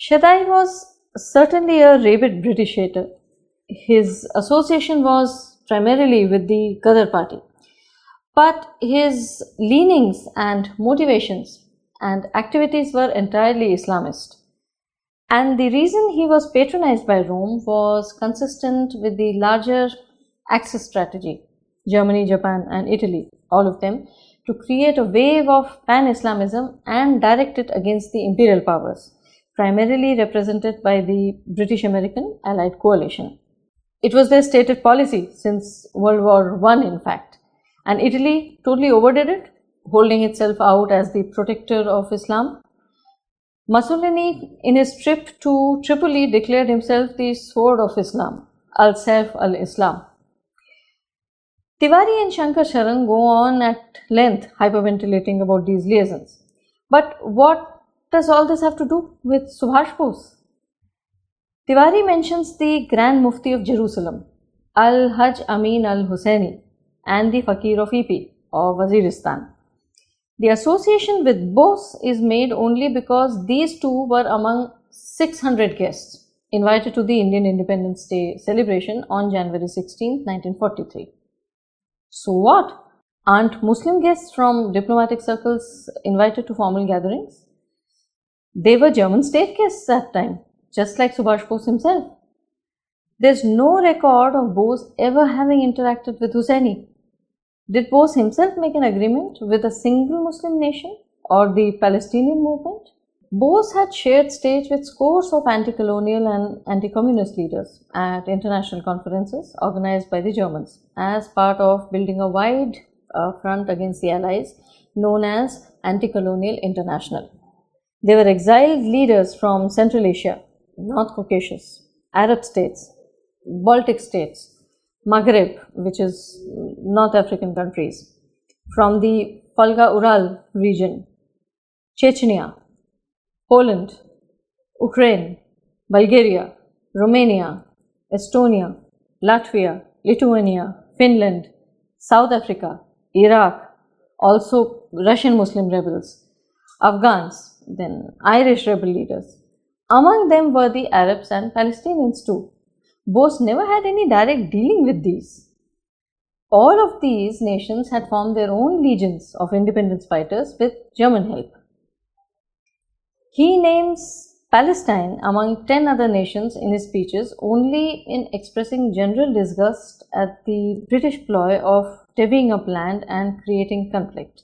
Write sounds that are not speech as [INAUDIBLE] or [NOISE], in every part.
Shedai was certainly a rabid British hater. His association was primarily with the Ghadar party. But his leanings and motivations and activities were entirely Islamist. And the reason he was patronized by Rome was consistent with the larger Axis strategy Germany, Japan, and Italy, all of them, to create a wave of pan Islamism and direct it against the imperial powers, primarily represented by the British American Allied coalition. It was their stated policy since World War I, in fact. And Italy totally overdid it, holding itself out as the protector of Islam. Mussolini, in his trip to Tripoli, declared himself the sword of Islam, Al Saif al Islam. Tiwari and Shankar Sharan go on at length hyperventilating about these liaisons. But what does all this have to do with Subhash Bose? Tiwari mentions the Grand Mufti of Jerusalem, Al Hajj Amin al Husseini, and the Fakir of Ipi or Waziristan. The association with Bose is made only because these two were among 600 guests invited to the Indian Independence Day celebration on January 16, 1943. So what? Aren't Muslim guests from diplomatic circles invited to formal gatherings? They were German state guests that time, just like Subhash Bose himself. There's no record of Bose ever having interacted with Husseini. Did Bose himself make an agreement with a single Muslim nation or the Palestinian movement? Bose had shared stage with scores of anti colonial and anti communist leaders at international conferences organized by the Germans as part of building a wide uh, front against the Allies known as Anti Colonial International. They were exiled leaders from Central Asia, North Caucasus, Arab states, Baltic states, Maghreb, which is North African countries, from the Volga Ural region, Chechnya, Poland, Ukraine, Bulgaria, Romania, Estonia, Latvia, Lithuania, Finland, South Africa, Iraq, also Russian Muslim rebels, Afghans, then Irish rebel leaders. Among them were the Arabs and Palestinians too. Bose never had any direct dealing with these. All of these nations had formed their own legions of independence fighters with German help. He names Palestine among 10 other nations in his speeches only in expressing general disgust at the British ploy of divvying up land and creating conflict.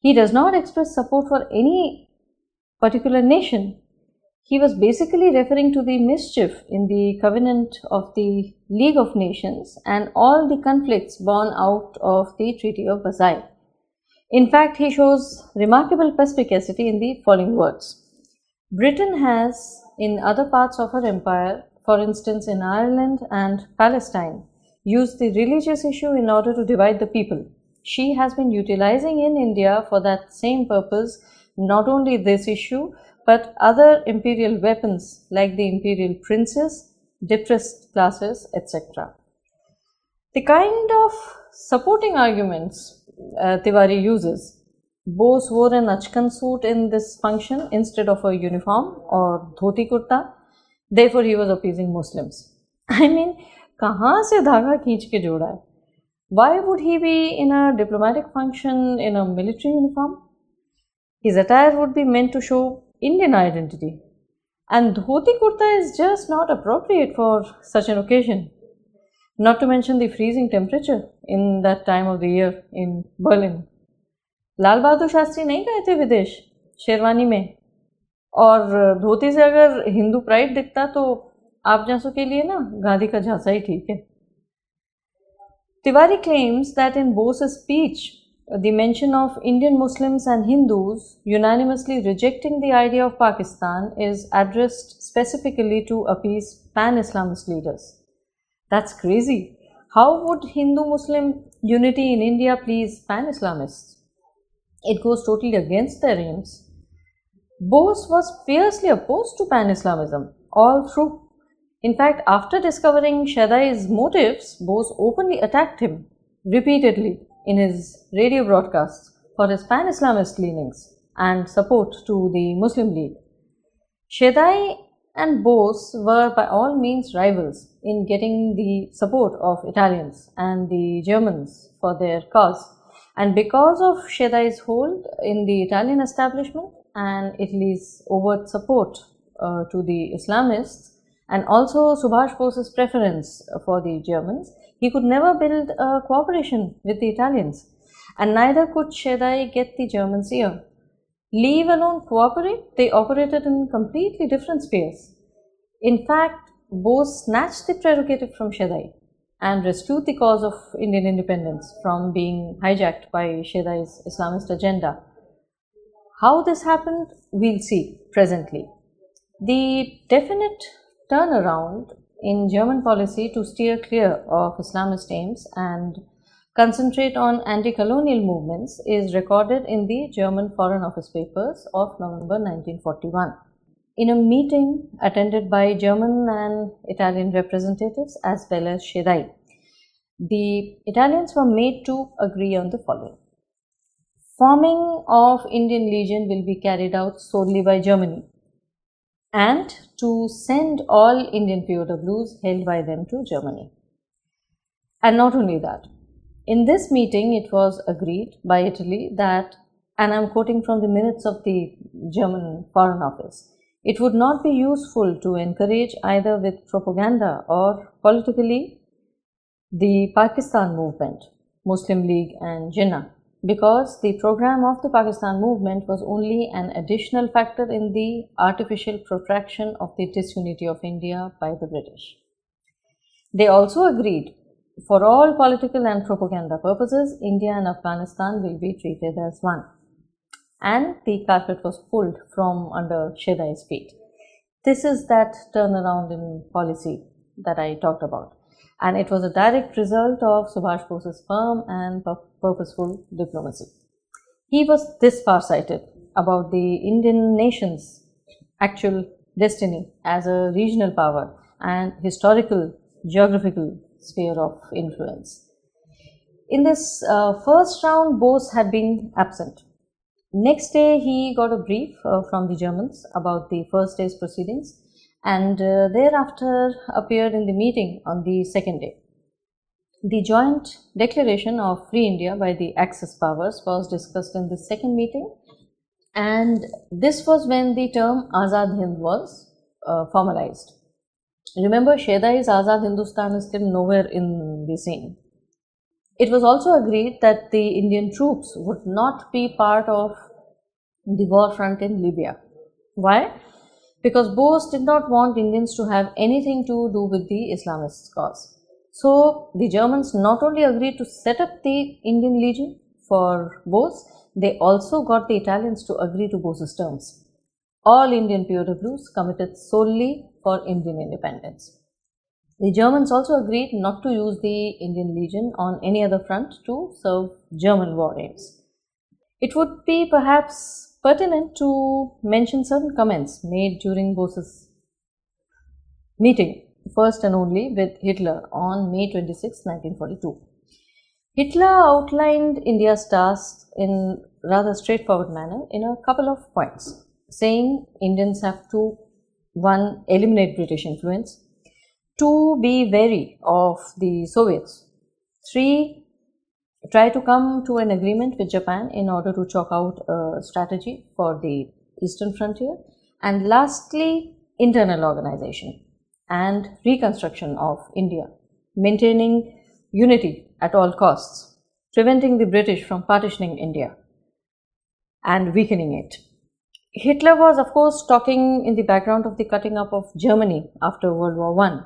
He does not express support for any particular nation. He was basically referring to the mischief in the covenant of the League of Nations and all the conflicts born out of the Treaty of Versailles. In fact, he shows remarkable perspicacity in the following words. Britain has, in other parts of her empire, for instance in Ireland and Palestine, used the religious issue in order to divide the people. She has been utilizing in India for that same purpose not only this issue but other imperial weapons like the imperial princes, depressed classes, etc. The kind of supporting arguments uh, Tiwari uses. Bose wore an Achkan suit in this function instead of a uniform or dhoti kurta. Therefore, he was appeasing Muslims. [LAUGHS] I mean, कहाँ से धागा खींच के जोड़ा है Why would he be in a diplomatic function in a military uniform? His attire would be meant to show Indian identity. And dhoti kurta is just not appropriate for such an occasion. Not to mention the freezing temperature in that time of the year in Berlin. Lal Bahadur Shastri नहीं गए थे विदेश शेरवानी में और धोती से अगर Hindu pride दिखता तो आप जैसों के लिए ना गांधी का झांसा ही ठीक है Tiwari claims that in Bose's speech, the mention of Indian Muslims and Hindus unanimously rejecting the idea of Pakistan is addressed specifically to appease pan Islamist leaders. That's crazy. How would Hindu Muslim unity in India please pan Islamists? It goes totally against their aims. Bose was fiercely opposed to pan Islamism all through. In fact, after discovering Shedai's motives, Bose openly attacked him repeatedly in his radio broadcasts for his pan Islamist leanings and support to the Muslim League. Shedai and Bose were by all means rivals in getting the support of Italians and the Germans for their cause. And because of Shedai's hold in the Italian establishment and Italy's overt support uh, to the Islamists, and also Subhash Bose's preference for the Germans, he could never build a cooperation with the Italians, and neither could Shedai get the Germans' ear. Leave alone cooperate, they operated in completely different spheres. In fact, Bose snatched the prerogative from Shedai and rescued the cause of Indian independence from being hijacked by Shedai's Islamist agenda. How this happened, we'll see presently. The definite turnaround in German policy to steer clear of Islamist aims and concentrate on anti-colonial movements is recorded in the German Foreign Office papers of November 1941. In a meeting attended by German and Italian representatives as well as Shedai, the Italians were made to agree on the following. Forming of Indian Legion will be carried out solely by Germany and to send all Indian POWs held by them to Germany. And not only that, in this meeting it was agreed by Italy that, and I'm quoting from the minutes of the German Foreign Office, it would not be useful to encourage either with propaganda or politically the Pakistan movement, Muslim League and Jinnah because the program of the Pakistan movement was only an additional factor in the artificial protraction of the disunity of India by the British. They also agreed for all political and propaganda purposes, India and Afghanistan will be treated as one. And the carpet was pulled from under Shedai's feet. This is that turnaround in policy that I talked about and it was a direct result of Subhash Bose's firm and purposeful diplomacy. He was this far-sighted about the Indian nation's actual destiny as a regional power and historical geographical sphere of influence. In this uh, first round, Bose had been absent. Next day, he got a brief uh, from the Germans about the first day's proceedings and uh, thereafter appeared in the meeting on the second day. The joint declaration of Free India by the Axis powers was discussed in the second meeting and this was when the term Azad Hind was uh, formalized. Remember Shedai's Azad Hindustan is still nowhere in the scene. It was also agreed that the Indian troops would not be part of the war front in Libya. Why? because Bose did not want Indians to have anything to do with the Islamist cause. So the Germans not only agreed to set up the Indian Legion for Bose, they also got the Italians to agree to Bose's terms. All Indian POWs committed solely for Indian independence. The Germans also agreed not to use the Indian Legion on any other front to serve German war aims. It would be perhaps pertinent to mention certain comments made during Bose's meeting, first and only with Hitler on May 26, 1942. Hitler outlined India's task in rather straightforward manner in a couple of points, saying Indians have to one eliminate British influence, two be wary of the Soviets, three try to come to an agreement with Japan in order to chalk out a strategy for the eastern frontier. And lastly, internal organization and reconstruction of India, maintaining unity at all costs, preventing the British from partitioning India and weakening it. Hitler was, of course, talking in the background of the cutting up of Germany after World War I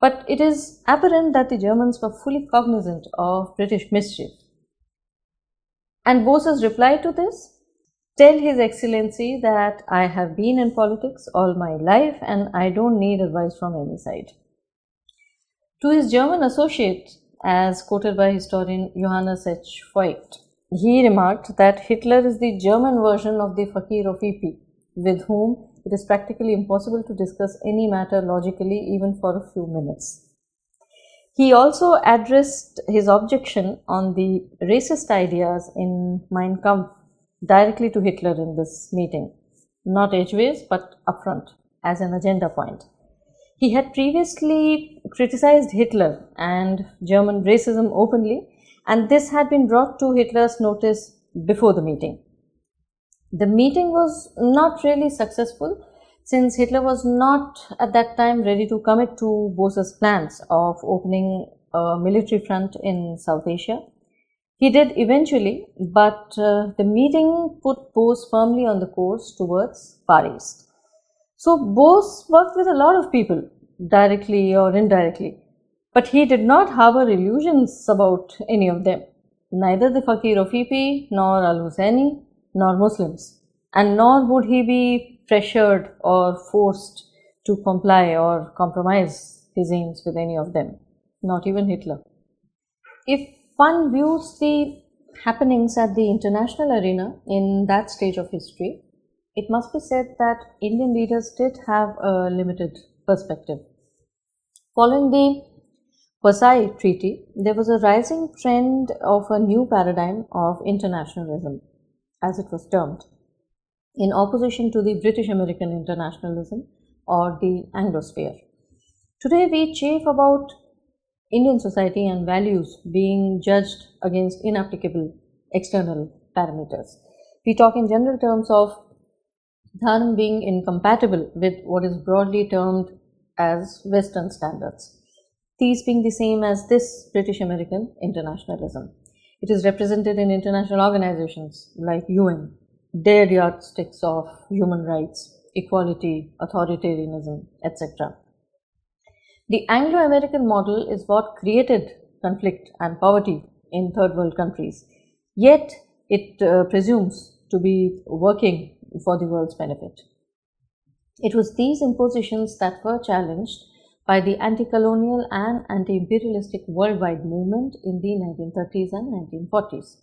but it is apparent that the Germans were fully cognizant of British mischief. And Bose's reply to this? Tell His Excellency that I have been in politics all my life and I don't need advice from any side. To his German associate, as quoted by historian Johannes H. Voigt, he remarked that Hitler is the German version of the Fakir of Ipi, with whom it is practically impossible to discuss any matter logically even for a few minutes. He also addressed his objection on the racist ideas in Mein Kampf directly to Hitler in this meeting. not edgeways but upfront as an agenda point. He had previously criticized Hitler and German racism openly, and this had been brought to Hitler's notice before the meeting. The meeting was not really successful since Hitler was not at that time ready to commit to Bose's plans of opening a military front in South Asia. He did eventually, but uh, the meeting put Bose firmly on the course towards Far East. So Bose worked with a lot of people, directly or indirectly, but he did not harbor illusions about any of them, neither the Fakir of Ipi, nor Al Husseini, nor Muslims, and nor would he be pressured or forced to comply or compromise his aims with any of them, not even Hitler. If one views the happenings at the international arena in that stage of history, it must be said that Indian leaders did have a limited perspective. Following the Versailles Treaty, there was a rising trend of a new paradigm of internationalism, as it was termed, in opposition to the British American internationalism or the Anglosphere. Today, we chafe about Indian society and values being judged against inapplicable external parameters. We talk in general terms of dharma being incompatible with what is broadly termed as Western standards. These being the same as this British American internationalism. It is represented in international organizations like UN, their yardsticks of human rights, equality, authoritarianism, etc. The Anglo American model is what created conflict and poverty in third world countries, yet it uh, presumes to be working for the world's benefit. It was these impositions that were challenged by the anti colonial and anti imperialistic worldwide movement in the 1930s and 1940s,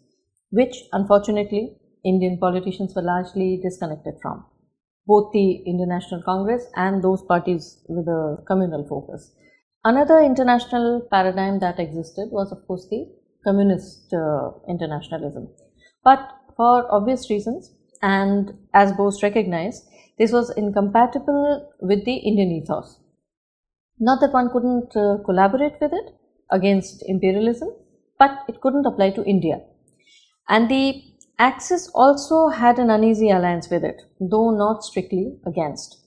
which unfortunately Indian politicians were largely disconnected from, both the Indian National Congress and those parties with a communal focus. Another international paradigm that existed was, of course, the communist uh, internationalism. But for obvious reasons, and as Bose recognized, this was incompatible with the Indian ethos. Not that one couldn't uh, collaborate with it against imperialism, but it couldn't apply to India. And the Axis also had an uneasy alliance with it, though not strictly against.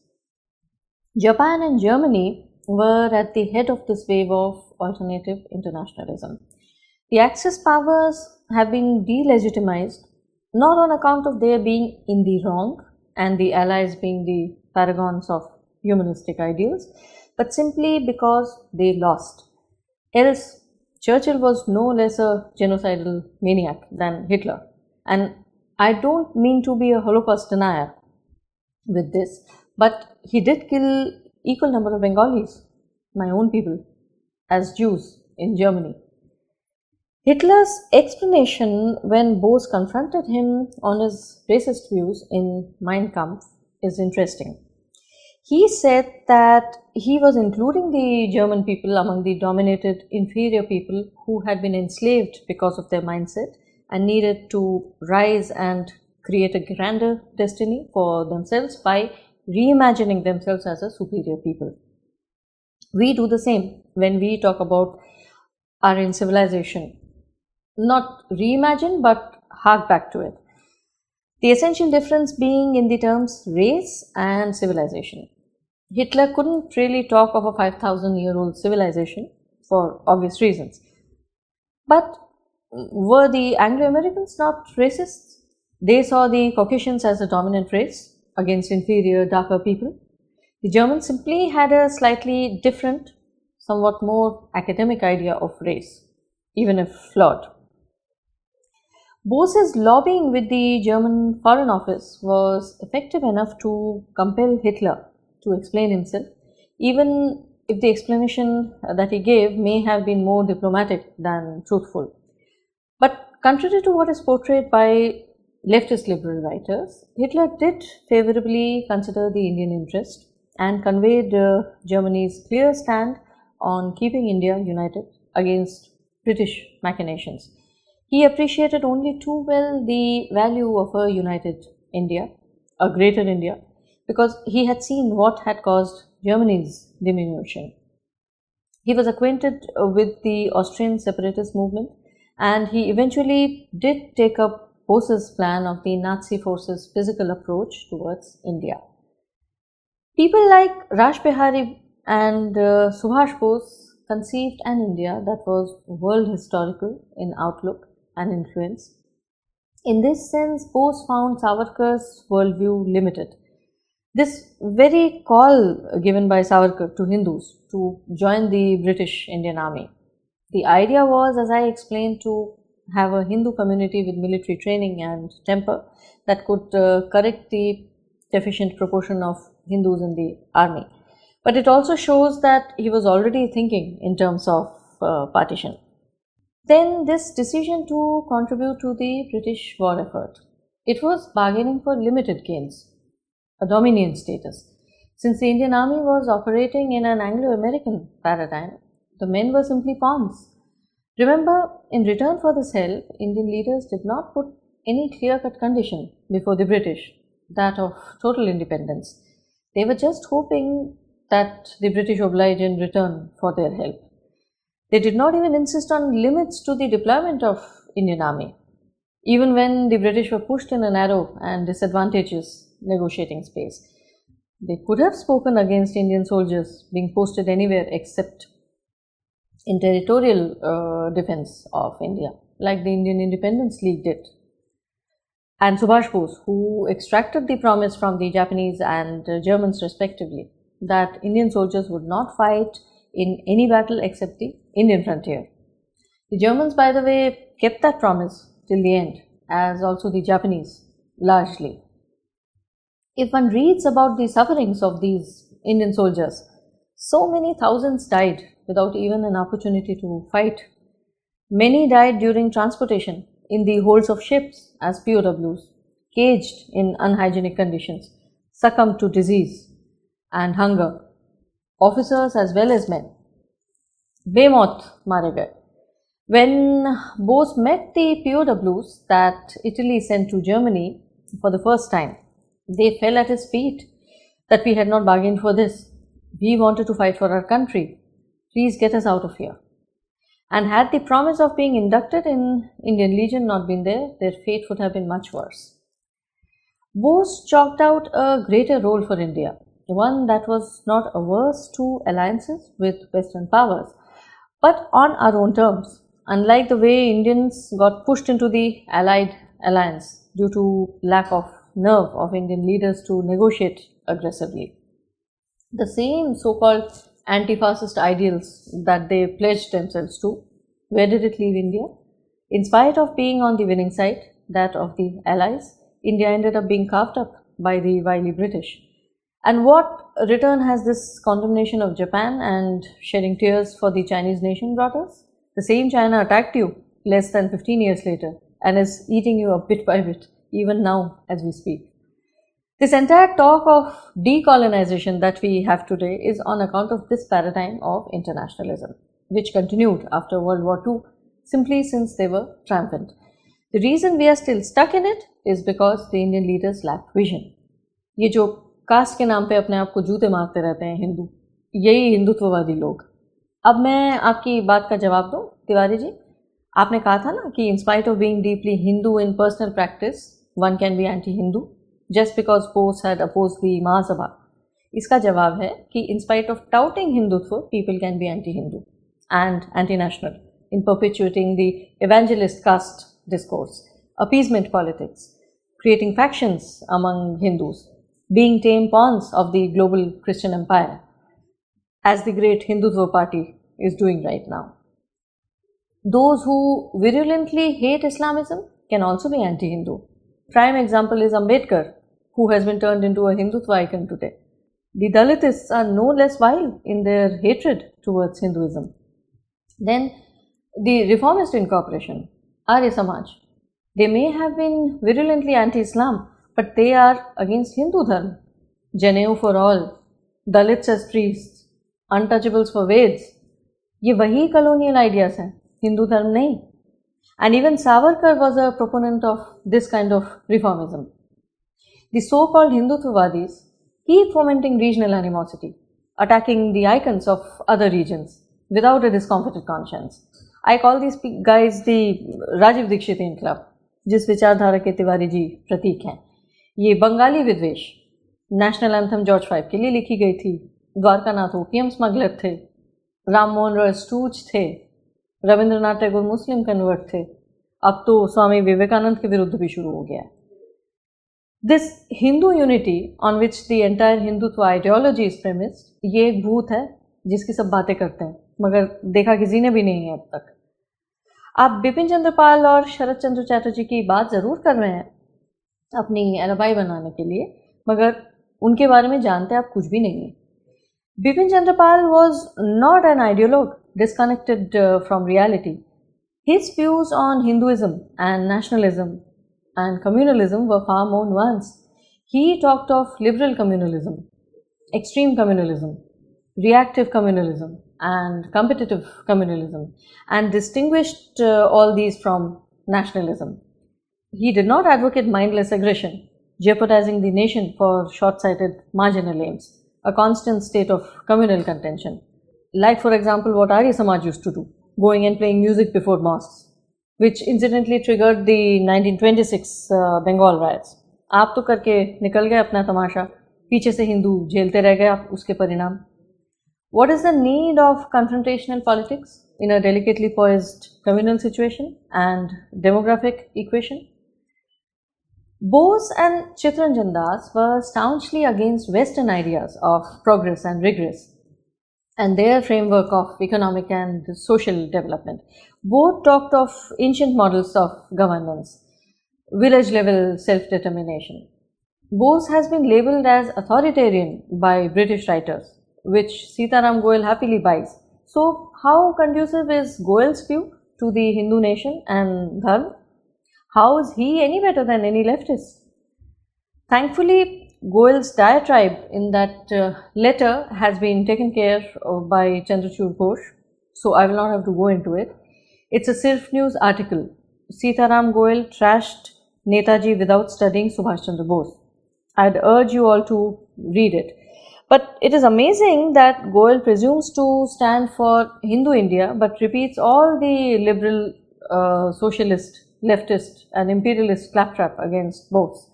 Japan and Germany were at the head of this wave of alternative internationalism. The Axis powers have been delegitimized not on account of their being in the wrong and the allies being the paragons of humanistic ideals, but simply because they lost. Else, Churchill was no less a genocidal maniac than Hitler. And I don't mean to be a Holocaust denier with this, but he did kill equal number of Bengalis, my own people, as Jews in Germany. Hitler's explanation when Bose confronted him on his racist views in Mein Kampf is interesting. He said that he was including the German people among the dominated inferior people who had been enslaved because of their mindset and needed to rise and create a grander destiny for themselves by reimagining themselves as a superior people. We do the same when we talk about Aryan civilization not reimagine but hark back to it. The essential difference being in the terms race and civilization. Hitler couldn't really talk of a 5000 year old civilization for obvious reasons. But were the Anglo Americans not racists? They saw the Caucasians as a dominant race against inferior, darker people. The Germans simply had a slightly different, somewhat more academic idea of race, even if flawed. Bose's lobbying with the German Foreign Office was effective enough to compel Hitler to explain himself, even if the explanation that he gave may have been more diplomatic than truthful. Contrary to what is portrayed by leftist liberal writers, Hitler did favorably consider the Indian interest and conveyed uh, Germany's clear stand on keeping India united against British machinations. He appreciated only too well the value of a united India, a greater India because he had seen what had caused Germany's diminution. He was acquainted with the Austrian separatist movement and he eventually did take up Bose's plan of the Nazi forces' physical approach towards India. People like Rash Behari and uh, Subhash Bose conceived an India that was world historical in outlook and influence. In this sense, Bose found Savarkar's worldview limited. This very call given by Savarkar to Hindus to join the British Indian Army. The idea was, as I explained, to have a Hindu community with military training and temper that could uh, correct the deficient proportion of Hindus in the army. But it also shows that he was already thinking in terms of uh, partition. Then this decision to contribute to the British war effort. It was bargaining for limited gains, a dominion status. Since the Indian army was operating in an Anglo-American paradigm, the men were simply pawns. Remember, in return for this help, Indian leaders did not put any clear-cut condition before the British, that of total independence. They were just hoping that the British oblige in return for their help. They did not even insist on limits to the deployment of Indian army, even when the British were pushed in a narrow and disadvantageous negotiating space. They could have spoken against Indian soldiers being posted anywhere except in territorial uh, defense of India, like the Indian Independence League did. And Subhash Bose, who extracted the promise from the Japanese and uh, Germans respectively that Indian soldiers would not fight in any battle except the Indian frontier. The Germans, by the way, kept that promise till the end, as also the Japanese, largely. If one reads about the sufferings of these Indian soldiers, so many thousands died without even an opportunity to fight. Many died during transportation in the holds of ships as POWs, caged in unhygienic conditions, succumbed to disease and hunger, officers as well as men. बेमौत मारे गए When Bose met the POWs that Italy sent to Germany for the first time, they fell at his feet that we had not bargained for this. We wanted to fight for our country. Please get us out of here. And had the promise of being inducted in Indian Legion not been there, their fate would have been much worse. Bose chalked out a greater role for India, one that was not averse to alliances with Western powers, but on our own terms, unlike the way Indians got pushed into the Allied alliance due to lack of nerve of Indian leaders to negotiate aggressively. The same so-called anti-fascist ideals that they pledged themselves to, where did it leave India? In spite of being on the winning side, that of the Allies, India ended up being carved up by the wily British. And what return has this condemnation of Japan and shedding tears for the Chinese nation brought us? The same China attacked you less than 15 years later and is eating you up bit by bit, even now as we speak. This entire talk of decolonization that we have today is on account of this paradigm of internationalism, which continued after World War II simply since they were triumphant. The reason we are still stuck in it is because the Indian leaders lacked vision. ये जो cast के नाम पे अपने आप को जूते मारते रहते हैं हिंदू यही हिंदुत्ववादी लोग अब मैं आपकी बात का जवाब दूँ तिवारी जी आपने कहा था ना कि in spite of being deeply Hindu in personal practice one can be anti Hindu just because post had oppose दी महासभा इसका जवाब है कि in spite of touting Hindutva people can be anti Hindu and anti national in परपिचुएटिंग the evangelist caste discourse, appeasement politics, creating factions among Hindus, being tame pawns of the global Christian empire, as the great Hindutva party is doing right now. Those who virulently hate Islamism can also be anti-Hindu. Prime example is Ambedkar, who has been turned into a Hindutva icon today. The Dalitists are no less vile in their hatred towards Hinduism. Then the Reformist Incorporation, Arya Samaj, they may have been virulently anti-Islam, but they are against Hindu Dharma. Janeu for all, Dalits as priests, untouchables for Veds. ये वही colonial ideas हैं हिंदू धर्म नहीं and even Savarkar was a proponent of this kind of reformism. the so called Hindutvadis keep fomenting regional animosity, attacking the icons of other regions without a discomfited conscience. I call these guys the Rajiv Dikshitin Club, जिस विचारधारा के तिवारी जी प्रतीक हैं ये बंगाली विद्वेश national anthem George five के लिए लिखी गई थी द्वारका नाथ ओपियम स्मगलर थे राम मोहन रॉय स्टूच थे रविंद्रनाथ टैगोर मुस्लिम कन्वर्ट थे अब तो स्वामी विवेकानंद के विरुद्ध भी शुरू हो गया this Hindu unity on which the entire Hindutva ideology is premised ये एक भूत है जिसकी सब बातें करते हैं, मगर देखा किसी ने भी नहीं है अब तक आप बिपिन चंद्रपाल और शरद चंद्र चैटर्जी की बात ज़रूर कर रहे हैं अपनी एलबाई बनाने के लिए, मगर उनके बारे में जानते आप कुछ भी नहीं है Bipin Chandrapal was not an ideologue disconnected from from reality. His on on and nationalism and communalism were far more nuanced. He talked of liberal communalism, extreme communalism, reactive communalism, and competitive communalism, and distinguished uh, all these from nationalism. He did not advocate mindless aggression, jeopardizing the nation for short sighted marginal aims, a constant state of communal contention like for example what Arya Samaj used to do, going and playing music before mosques, which incidentally triggered the 1926 uh, Bengal riots. आप तो करके निकल गए अपना तमाशा पीछे से हिंदू झेलते रह गए आप उसके परिणाम What is the need of confrontational politics in a delicately poised communal situation and demographic equation? Bose and Chittaranjan Das were staunchly against Western ideas of progress and regress and their framework of economic and social development. Both talked of ancient models of governance, village level self determination. Bose has been labeled as authoritarian by British writers, which Sitaram Goel happily buys. So, how conducive is Goel's view to the Hindu nation and Dharma? How is he any better than any leftist? Thankfully, Goel's diatribe in that uh, letter has been taken care of by Chandrachud Ghosh, so I will not have to go into it. It's a Sirf News article. Sitaram Goel trashed Netaji without studying Subhash Chandra Bose. I'd urge you all to read it. But it is amazing that Goel presumes to stand for Hindu India but repeats all the liberal, uh, socialist, leftist, and imperialist claptrap against Bose.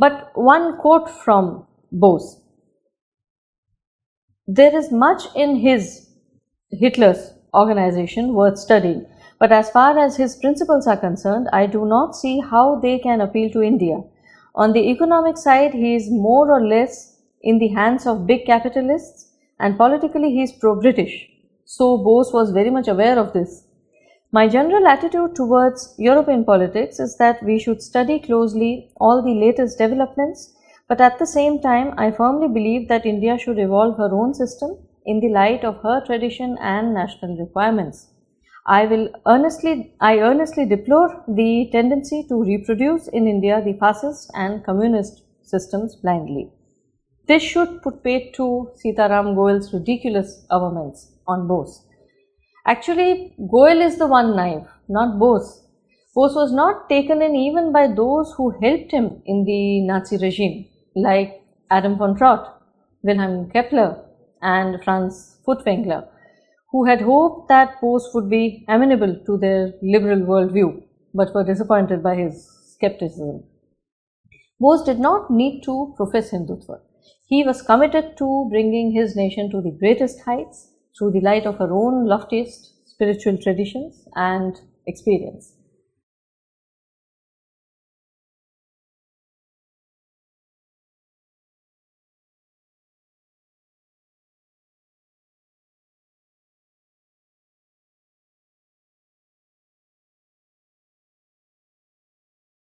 But one quote from Bose There is much in his Hitler's organization worth studying, but as far as his principles are concerned, I do not see how they can appeal to India. On the economic side, he is more or less in the hands of big capitalists, and politically, he is pro British. So, Bose was very much aware of this. My general attitude towards European politics is that we should study closely all the latest developments, but at the same time, I firmly believe that India should evolve her own system in the light of her tradition and national requirements. I will earnestly, I earnestly deplore the tendency to reproduce in India the fascist and communist systems blindly. This should put paid to Sitaram Goel's ridiculous arguments on Bose. Actually, Goel is the one naive, not Bose. Bose was not taken in even by those who helped him in the Nazi regime, like Adam von Trott, Wilhelm Keppler, and Franz Furtwängler, who had hoped that Bose would be amenable to their liberal worldview, but were disappointed by his skepticism. Bose did not need to profess Hindutva. He was committed to bringing his nation to the greatest heights through the light of her own loftiest spiritual traditions and experience.